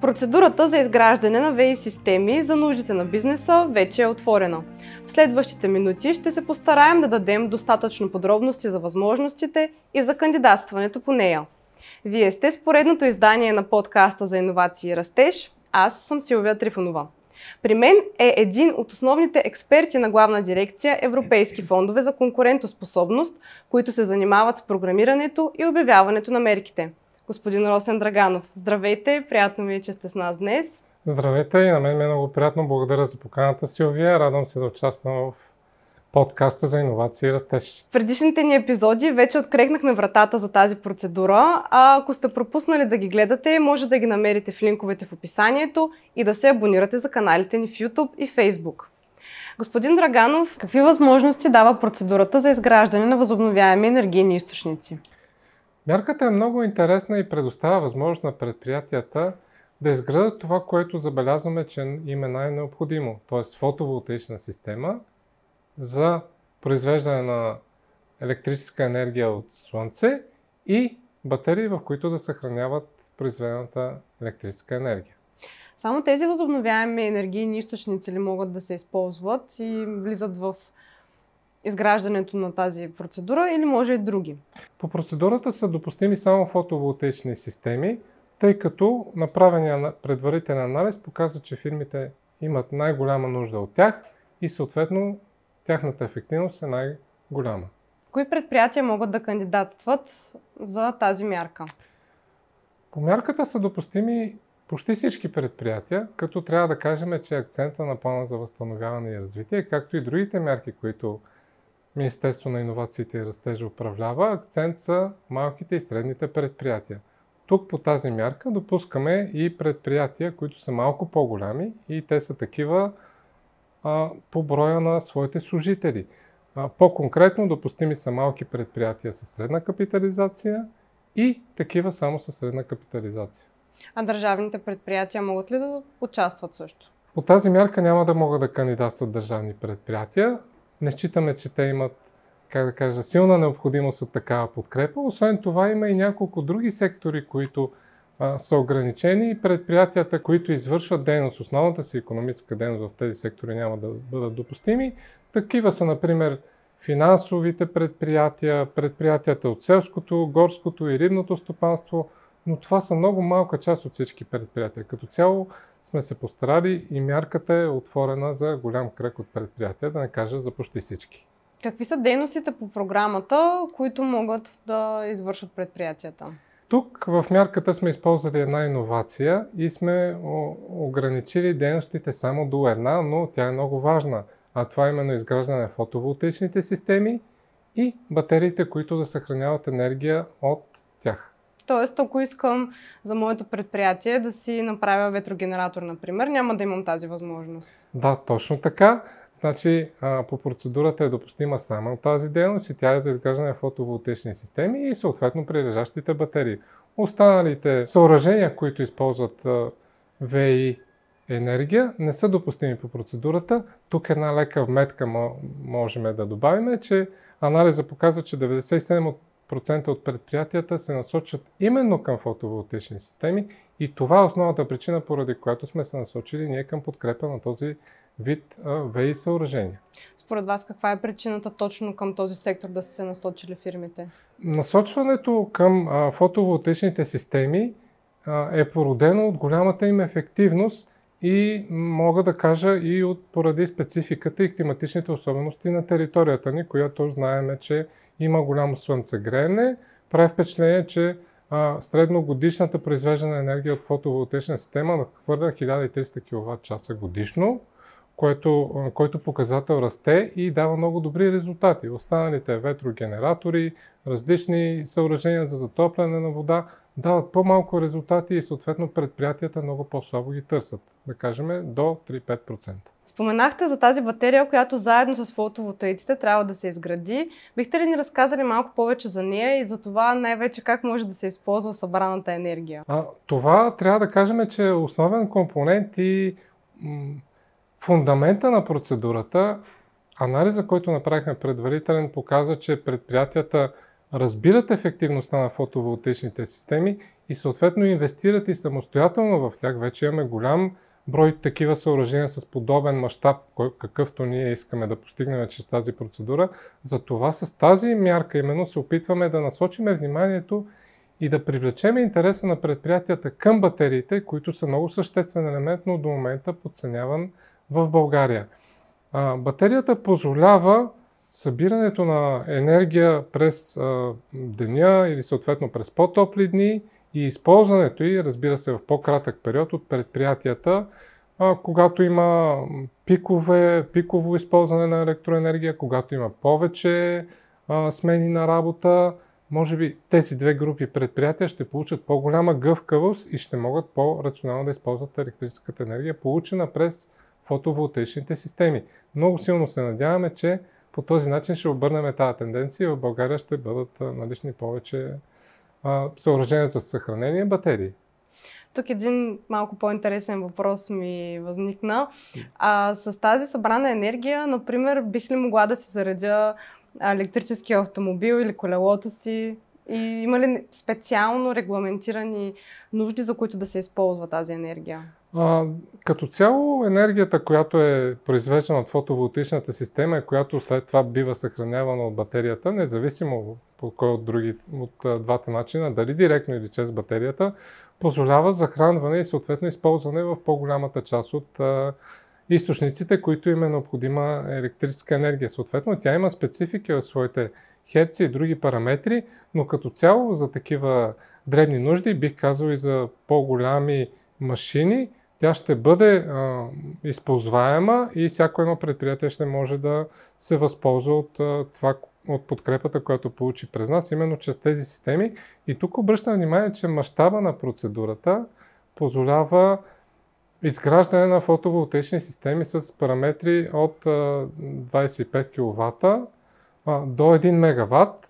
Процедурата за изграждане на ВИ системи за нуждите на бизнеса вече е отворена. В следващите минути ще се постараем да дадем достатъчно подробности за възможностите и за кандидатстването по нея. Вие сте с поредното издание на подкаста за иновации и растеж. Аз съм Силвия Трифонова. При мен е един от основните експерти на главна дирекция Европейски фондове за конкурентоспособност, които се занимават с програмирането и обявяването на мерките – господин Росен Драганов. Здравейте, приятно ми е, че сте с нас днес. Здравейте и на мен ми е много приятно. Благодаря за поканата, Силвия. Радвам се да участвам в подкаста за иновации и растеж. В предишните ни епизоди вече открехнахме вратата за тази процедура, а ако сте пропуснали да ги гледате, може да ги намерите в линковете в описанието и да се абонирате за каналите ни в YouTube и Facebook. Господин Драганов, какви възможности дава процедурата за изграждане на възобновяеми енергийни източници? Мярката е много интересна и предоставя възможност на предприятията да изградат това, което забелязваме, че им е най-необходимо, т.е. фотоволтаична система за произвеждане на електрическа енергия от слънце и батерии, в които да съхраняват произведената електрическа енергия. Само тези възобновяеми енергийни източници ли могат да се използват и влизат в изграждането на тази процедура или може и други? По процедурата са допустими само фотоволтаични системи, тъй като направения предварителен анализ показва, че фирмите имат най-голяма нужда от тях и съответно тяхната ефективност е най-голяма. Кои предприятия могат да кандидатстват за тази мярка? По мярката са допустими почти всички предприятия, като трябва да кажем, че акцента на плана за възстановяване и развитие, както и другите мерки, които Министерство на иновациите и растежа управлява, акцент са малките и средните предприятия. Тук по тази мярка допускаме и предприятия, които са малко по-голями и те са такива а, по броя на своите служители. А, по-конкретно допустими са малки предприятия с средна капитализация и такива само с средна капитализация. А държавните предприятия могат ли да участват също? По тази мярка няма да могат да кандидатстват държавни предприятия не считаме, че те имат, как да кажа, силна необходимост от такава подкрепа. Освен това има и няколко други сектори, които а, са ограничени и предприятията, които извършват дейност, основната си економическа дейност в тези сектори няма да бъдат допустими. Такива са, например, финансовите предприятия, предприятията от селското, горското и рибното стопанство, но това са много малка част от всички предприятия. Като цяло сме се постарали и мярката е отворена за голям кръг от предприятия, да не кажа за почти всички. Какви са дейностите по програмата, които могат да извършат предприятията? Тук в мярката сме използвали една иновация и сме ограничили дейностите само до една, но тя е много важна. А това е именно изграждане на фотоволтаичните системи и батериите, които да съхраняват енергия от тях. Тоест, ако искам за моето предприятие да си направя ветрогенератор, например, няма да имам тази възможност. Да, точно така. Значи по процедурата е допустима само тази дейност и тя е за изграждане на фотоволтични системи и съответно прилежащите батерии. Останалите съоръжения, които използват ВИ енергия, не са допустими по процедурата. Тук една лека вметка можем да добавим, че анализа показва, че 97 от процента от предприятията се насочат именно към фотоволтични системи и това е основната причина, поради която сме се насочили ние към подкрепа на този вид ВИ съоръжения. Според вас каква е причината точно към този сектор да са се насочили фирмите? Насочването към фотоволтичните системи е породено от голямата им ефективност и мога да кажа и от поради спецификата и климатичните особености на територията ни, която знаеме, че има голямо слънцегреене. Прави впечатление, че а, средногодишната произвеждана енергия от фотоволтечна система надхвърля 1300 кВт часа годишно, което, който показател расте и дава много добри резултати. Останалите ветрогенератори, различни съоръжения за затопляне на вода дават по-малко резултати и съответно предприятията много по-слабо ги търсят. Да кажем до 3-5%. Споменахте за тази батерия, която заедно с фотоволтаиците трябва да се изгради. Бихте ли ни разказали малко повече за нея и за това най-вече как може да се използва събраната енергия? А, това трябва да кажем, че е основен компонент и м- фундамента на процедурата. Анализа, който направихме предварителен, показва, че предприятията разбират ефективността на фотоволтаичните системи и съответно инвестират и самостоятелно в тях. Вече имаме голям брой такива съоръжения с подобен мащаб, какъвто ние искаме да постигнем чрез тази процедура. Затова с тази мярка именно се опитваме да насочиме вниманието и да привлечем интереса на предприятията към батериите, които са много съществен елемент, но до момента подценяван в България. Батерията позволява събирането на енергия през деня или съответно през по-топли дни и използването й, разбира се, в по-кратък период от предприятията, когато има пикове, пиково използване на електроенергия, когато има повече смени на работа, може би тези две групи предприятия ще получат по-голяма гъвкавост и ще могат по-рационално да използват електрическата енергия, получена през фотоволтаичните системи. Много силно се надяваме, че по този начин ще обърнем тази тенденция и в България ще бъдат налични повече а, съоръжения за съхранение батерии. Тук един малко по-интересен въпрос ми възникна. А, с тази събрана енергия, например, бих ли могла да си заредя електрически автомобил или колелото си? И има ли специално регламентирани нужди, за които да се използва тази енергия? А, като цяло енергията, която е произвеждана от фотоволтичната система, която след това бива съхранявана от батерията, независимо по кой от, други, от двата начина, дали директно или чрез батерията, позволява захранване и съответно използване в по-голямата част от а, източниците, които им е необходима електрическа енергия. Съответно, тя има специфики в своите херци и други параметри, но като цяло за такива дребни нужди, бих казал и за по-голями машини, тя ще бъде а, използваема и всяко едно предприятие ще може да се възползва от а, това, от подкрепата, която получи през нас, именно чрез тези системи. И тук обръщам внимание, че мащаба на процедурата позволява изграждане на фотоволтечни системи с параметри от 25 кВт до 1 мегаватт,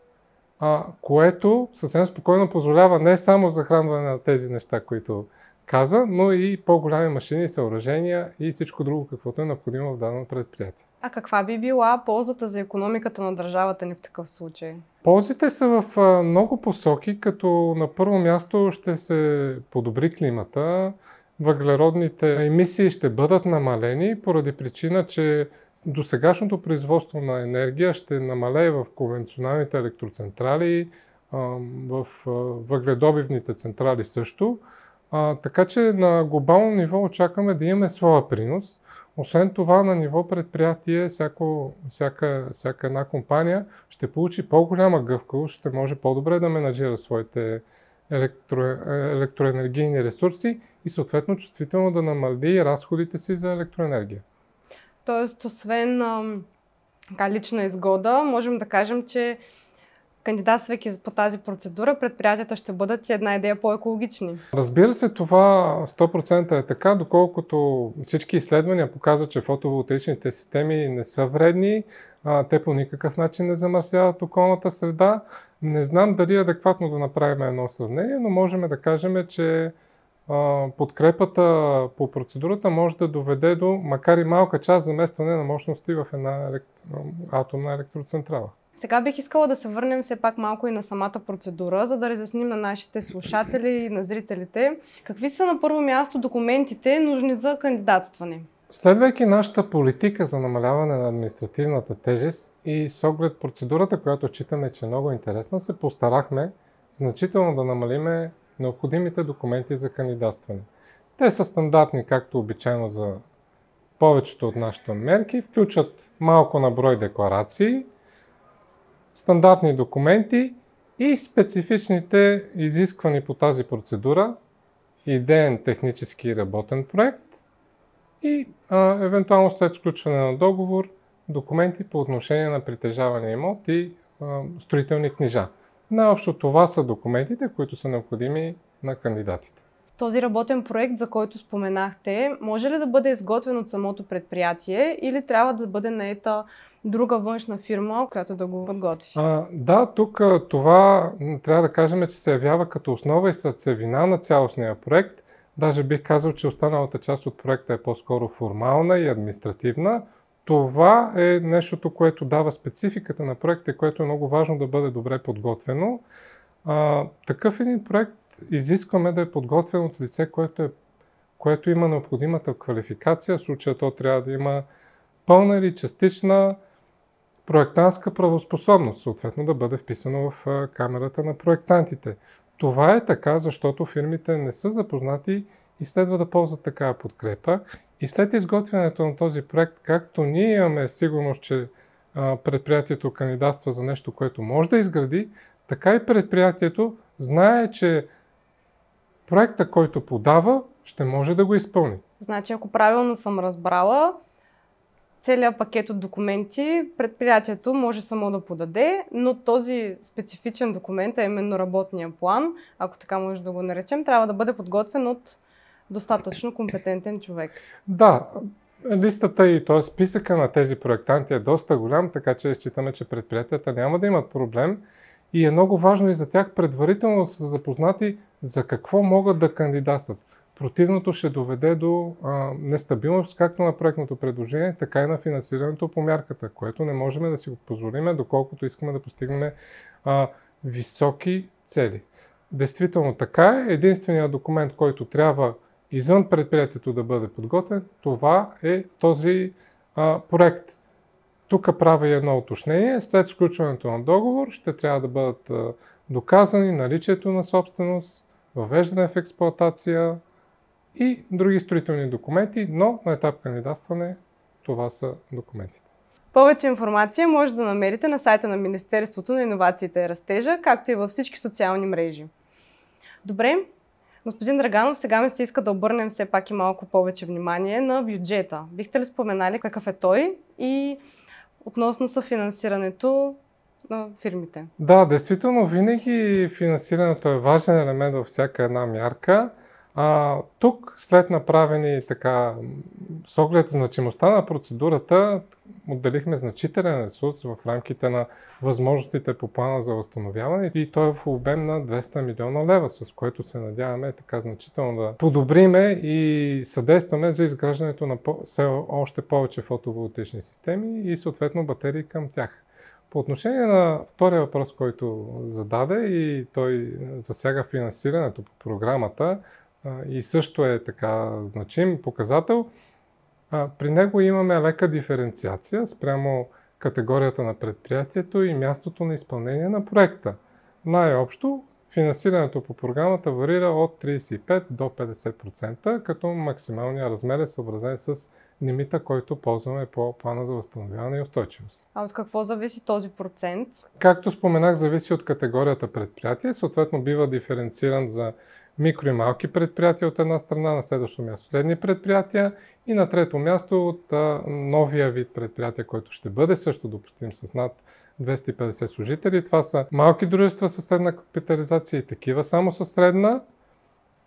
което съвсем спокойно позволява не само захранване на тези неща, които каза, но и по-голями машини, съоръжения и всичко друго, каквото е необходимо в дадено предприятие. А каква би била ползата за економиката на държавата ни в такъв случай? Ползите са в много посоки, като на първо място ще се подобри климата, въглеродните емисии ще бъдат намалени поради причина, че до сегашното производство на енергия ще намалее в конвенционалните електроцентрали, в въгледобивните централи също. А, така че на глобално ниво очакваме да имаме своя принос. Освен това, на ниво предприятие, всяко, всяка, всяка една компания ще получи по-голяма гъвкавост, ще може по-добре да менажира своите електро, електроенергийни ресурси и съответно чувствително да намали разходите си за електроенергия. Тоест, освен а, лична изгода, можем да кажем, че кандидатствайки по тази процедура, предприятията ще бъдат една идея по-екологични. Разбира се, това 100% е така, доколкото всички изследвания показват, че фотоволтаичните системи не са вредни, те по никакъв начин не замърсяват околната среда. Не знам дали е адекватно да направим едно сравнение, но можем да кажем, че подкрепата по процедурата може да доведе до, макар и малка част, заместване на мощности в една атомна електроцентрала. Сега бих искала да се върнем все пак малко и на самата процедура, за да разясним на нашите слушатели и на зрителите какви са на първо място документите нужни за кандидатстване. Следвайки нашата политика за намаляване на административната тежест и с оглед процедурата, която считаме, че е много интересна, се постарахме значително да намалиме необходимите документи за кандидатстване. Те са стандартни, както обичайно за повечето от нашите мерки, включват малко на брой декларации – стандартни документи и специфичните изисквани по тази процедура, идеен технически работен проект и а, евентуално след сключване на договор документи по отношение на притежаване имот и а, строителни книжа. Най-общо това са документите, които са необходими на кандидатите. Този работен проект, за който споменахте, може ли да бъде изготвен от самото предприятие или трябва да бъде наета друга външна фирма, която да го подготви? А, да, тук това трябва да кажем, че се явява като основа и сърцевина на цялостния проект. Даже бих казал, че останалата част от проекта е по-скоро формална и административна. Това е нещото, което дава спецификата на проекта, което е много важно да бъде добре подготвено. А, такъв един проект изискваме да е подготвен от лице, което, е, което има необходимата квалификация. В случая то трябва да има пълна или частична проектантска правоспособност, съответно да бъде вписано в камерата на проектантите. Това е така, защото фирмите не са запознати и следва да ползват такава подкрепа. И след изготвянето на този проект, както ние имаме сигурност, че предприятието кандидатства за нещо, което може да изгради, така и предприятието знае, че проекта, който подава, ще може да го изпълни. Значи, ако правилно съм разбрала, целият пакет от документи предприятието може само да подаде, но този специфичен документ, а именно работния план, ако така може да го наречем, трябва да бъде подготвен от достатъчно компетентен човек. Да, листата и т.е. списъка на тези проектанти е доста голям, така че считаме, че предприятията няма да имат проблем и е много важно и за тях предварително да са запознати за какво могат да кандидатстват. Противното ще доведе до а, нестабилност както на проектното предложение, така и на финансирането по мярката, което не можем да си го позволим, доколкото искаме да постигнем а, високи цели. Действително така е. Единственият документ, който трябва извън предприятието да бъде подготвен, това е този а, проект. Тук правя едно уточнение. След сключването на договор ще трябва да бъдат доказани наличието на собственост, въвеждане в експлоатация, и други строителни документи, но на етап кандидатстване това са документите. Повече информация може да намерите на сайта на Министерството на иновациите и растежа, както и във всички социални мрежи. Добре, господин Драганов, сега ми се иска да обърнем все пак и малко повече внимание на бюджета. Бихте ли споменали какъв е той и относно съфинансирането на фирмите? Да, действително винаги финансирането е важен елемент във всяка една мярка. А, тук, след направени така, с оглед значимостта на процедурата, отделихме значителен ресурс в рамките на възможностите по плана за възстановяване и той е в обем на 200 милиона лева, с което се надяваме така значително да подобриме и съдействаме за изграждането на все още повече фотоволтични системи и съответно батерии към тях. По отношение на втория въпрос, който зададе и той засяга финансирането по програмата, и също е така значим показател. При него имаме лека диференциация спрямо категорията на предприятието и мястото на изпълнение на проекта. Най-общо финансирането по програмата варира от 35 до 50%, като максималният размер е съобразен с лимита, който ползваме по плана за възстановяване и устойчивост. А от какво зависи този процент? Както споменах, зависи от категорията предприятие. Съответно бива диференциран за микро и малки предприятия от една страна, на следващо място средни предприятия и на трето място от а, новия вид предприятия, който ще бъде също допустим с над 250 служители. Това са малки дружества с средна капитализация и такива само с средна.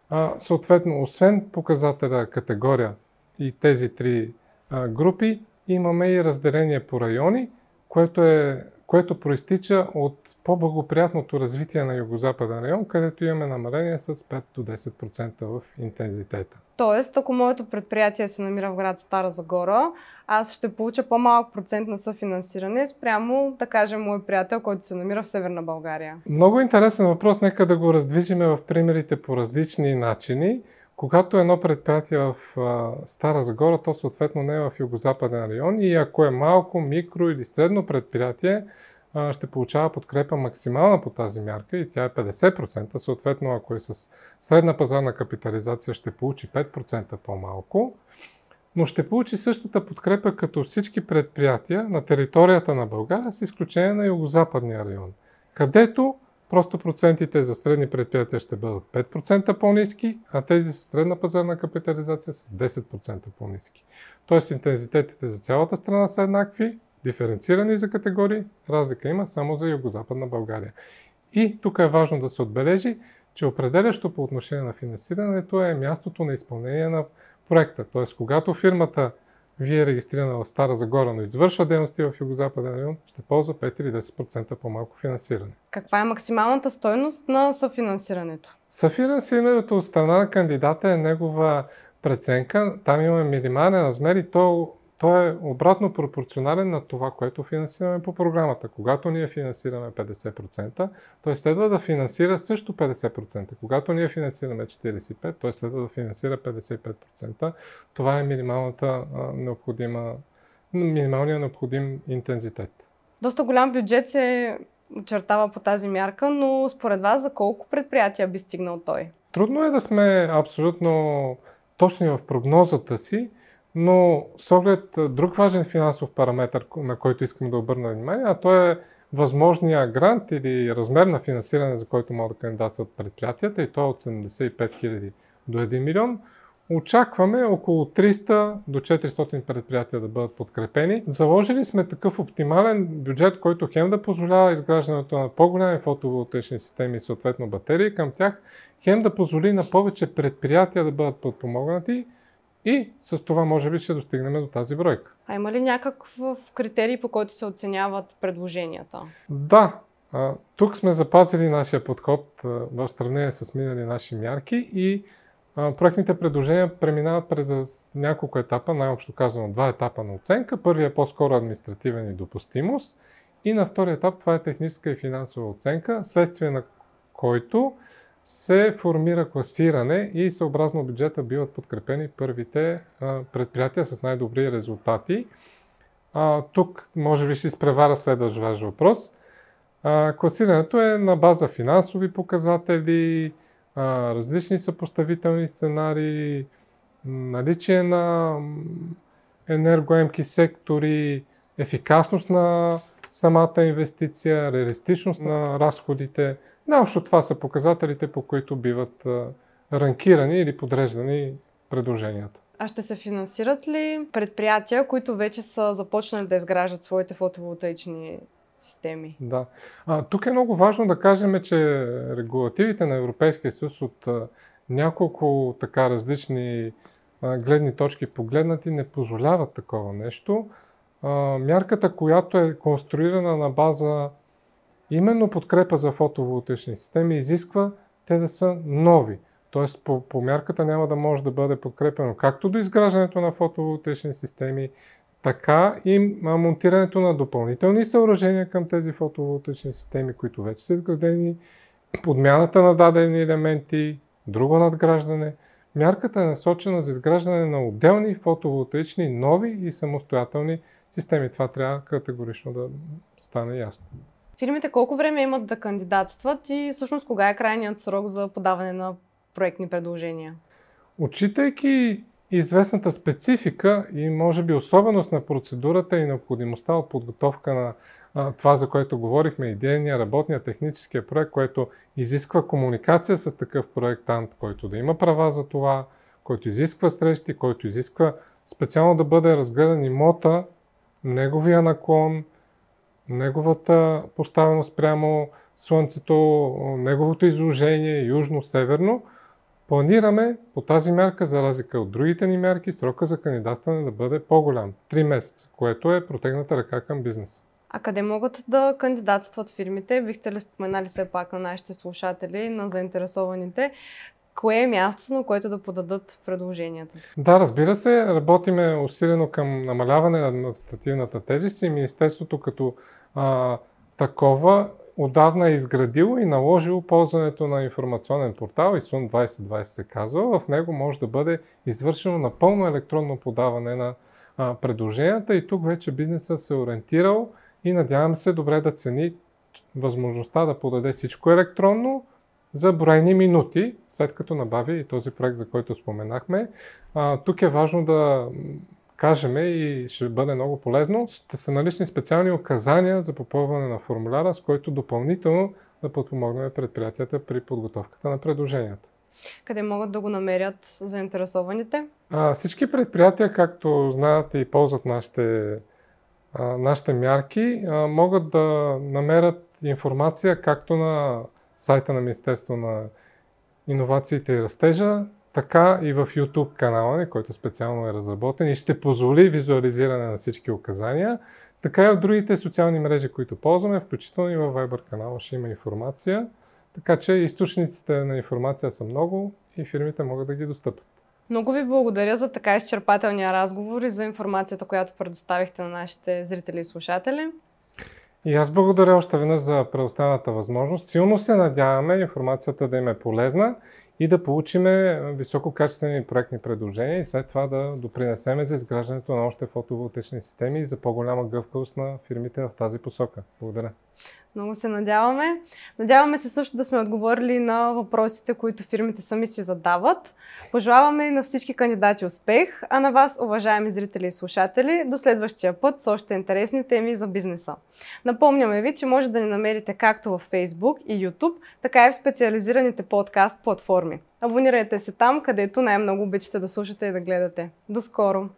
А, съответно, освен показателя категория и тези три а, групи, имаме и разделение по райони, което, е, което проистича от по-благоприятното развитие на Югозападен район, където имаме намаление с 5 до 10% в интензитета. Тоест, ако моето предприятие се намира в град Стара Загора, аз ще получа по-малък процент на съфинансиране спрямо, да кажем, мой приятел, който се намира в Северна България. Много интересен въпрос. Нека да го раздвижиме в примерите по различни начини. Когато едно предприятие в а, Стара Загора, то съответно не е в Югозападен район и ако е малко, микро или средно предприятие, а, ще получава подкрепа максимална по тази мярка и тя е 50%. Съответно, ако е с средна пазарна капитализация, ще получи 5% по-малко, но ще получи същата подкрепа като всички предприятия на територията на България, с изключение на Югозападния район, където Просто процентите за средни предприятия ще бъдат 5% по-низки, а тези с средна пазарна капитализация са 10% по-низки. Тоест интензитетите за цялата страна са еднакви, диференцирани за категории, разлика има само за Югозападна България. И тук е важно да се отбележи, че определящо по отношение на финансирането е мястото на изпълнение на проекта. Тоест, когато фирмата вие регистрирана в Стара Загора, но извършва дейности в Югозападен район, ще ползва 5 или 10% по-малко финансиране. Каква е максималната стойност на съфинансирането? Съфинансирането от страна на кандидата е негова преценка. Там имаме минимален размер и то, той е обратно пропорционален на това, което финансираме по програмата. Когато ние финансираме 50%, той следва да финансира също 50%. Когато ние финансираме 45%, той следва да финансира 55%. Това е минималната необходима, минималния необходим интензитет. Доста голям бюджет се очертава по тази мярка, но според вас за колко предприятия би стигнал той? Трудно е да сме абсолютно точни в прогнозата си, но с оглед друг важен финансов параметр, на който искам да обърна внимание, а то е възможния грант или размер на финансиране, за който могат да кандидатстват предприятията, и то е от 75 000 до 1 милион, Очакваме около 300 до 400 предприятия да бъдат подкрепени. Заложили сме такъв оптимален бюджет, който хем да позволява изграждането на по-голями фотоволтаични системи и съответно батерии към тях, хем да позволи на повече предприятия да бъдат подпомогнати и с това може би ще достигнем до тази бройка. А има ли някакъв критерий, по който се оценяват предложенията? Да, тук сме запазили нашия подход в сравнение с минали наши мярки и проектните предложения преминават през няколко етапа, най-общо казано два етапа на оценка. Първият е по-скоро административен и допустимост и на втория етап това е техническа и финансова оценка, следствие на който се формира класиране и съобразно бюджета биват подкрепени първите предприятия с най-добри резултати. тук може би ще изпревара следващ ваш въпрос. класирането е на база финансови показатели, различни съпоставителни сценарии, наличие на енергоемки сектори, ефикасност на самата инвестиция, реалистичност на разходите. Наобщо това са показателите, по които биват ранкирани или подреждани предложенията. А ще се финансират ли предприятия, които вече са започнали да изграждат своите фотоволтаични системи. Да. А, тук е много важно да кажем, че регулативите на Европейския съюз от а, няколко така различни а, гледни точки погледнати не позволяват такова нещо. А, мярката, която е конструирана на база именно подкрепа за фотоволтични системи, изисква те да са нови. Тоест по, по мярката няма да може да бъде подкрепено както до изграждането на фотоволтични системи, така и монтирането на допълнителни съоръжения към тези фотоволтични системи, които вече са изградени, подмяната на дадени елементи, друго надграждане. Мярката е насочена за изграждане на отделни фотоволтаични, нови и самостоятелни системи. Това трябва категорично да стане ясно. Фирмите колко време имат да кандидатстват и всъщност кога е крайният срок за подаване на проектни предложения? Отчитайки известната специфика и може би особеност на процедурата и необходимостта от подготовка на а, това, за което говорихме, идейния, работния, техническия проект, което изисква комуникация с такъв проектант, който да има права за това, който изисква срещи, който изисква специално да бъде разгледан имота, неговия наклон, неговата поставеност прямо Слънцето, неговото изложение, южно-северно – Планираме по тази мярка, за разлика от другите ни мерки, срока за кандидатстване да бъде по-голям. Три месеца, което е протегната ръка към бизнеса. А къде могат да кандидатстват фирмите? Бихте ли споменали все пак на нашите слушатели, на заинтересованите, кое е мястото, на което да подадат предложенията Да, разбира се, работиме усилено към намаляване на административната тежест и Министерството като а, такова отдавна е изградило и наложило ползването на информационен портал ИСУН 2020 се казва. В него може да бъде извършено напълно електронно подаване на а, предложенията и тук вече бизнесът се е ориентирал и надявам се добре да цени възможността да подаде всичко електронно за броени минути, след като набави и този проект, за който споменахме. А, тук е важно да кажем и ще бъде много полезно, ще са налични специални указания за попълване на формуляра, с който допълнително да подпомогнем предприятията при подготовката на предложенията. Къде могат да го намерят заинтересованите? А, всички предприятия, както знаят и ползват нашите, а, нашите мярки, а, могат да намерят информация както на сайта на Министерство на иновациите и растежа, така и в YouTube канала ни, който специално е разработен и ще позволи визуализиране на всички указания, така и в другите социални мрежи, които ползваме, включително и във Viber канала ще има информация. Така че източниците на информация са много и фирмите могат да ги достъпят. Много ви благодаря за така изчерпателния разговор и за информацията, която предоставихте на нашите зрители и слушатели. И аз благодаря още веднъж за предоставената възможност. Силно се надяваме информацията да им е полезна и да получим висококачествени проектни предложения и след това да допринесеме за изграждането на още фотоволтечни системи и за по-голяма гъвкавост на фирмите в тази посока. Благодаря. Много се надяваме. Надяваме се също да сме отговорили на въпросите, които фирмите сами си задават. Пожелаваме на всички кандидати успех, а на вас, уважаеми зрители и слушатели, до следващия път с още интересни теми за бизнеса. Напомняме ви, че може да ни намерите както в Facebook и YouTube, така и в специализираните подкаст платформи. Абонирайте се там, където най-много обичате да слушате и да гледате. До скоро!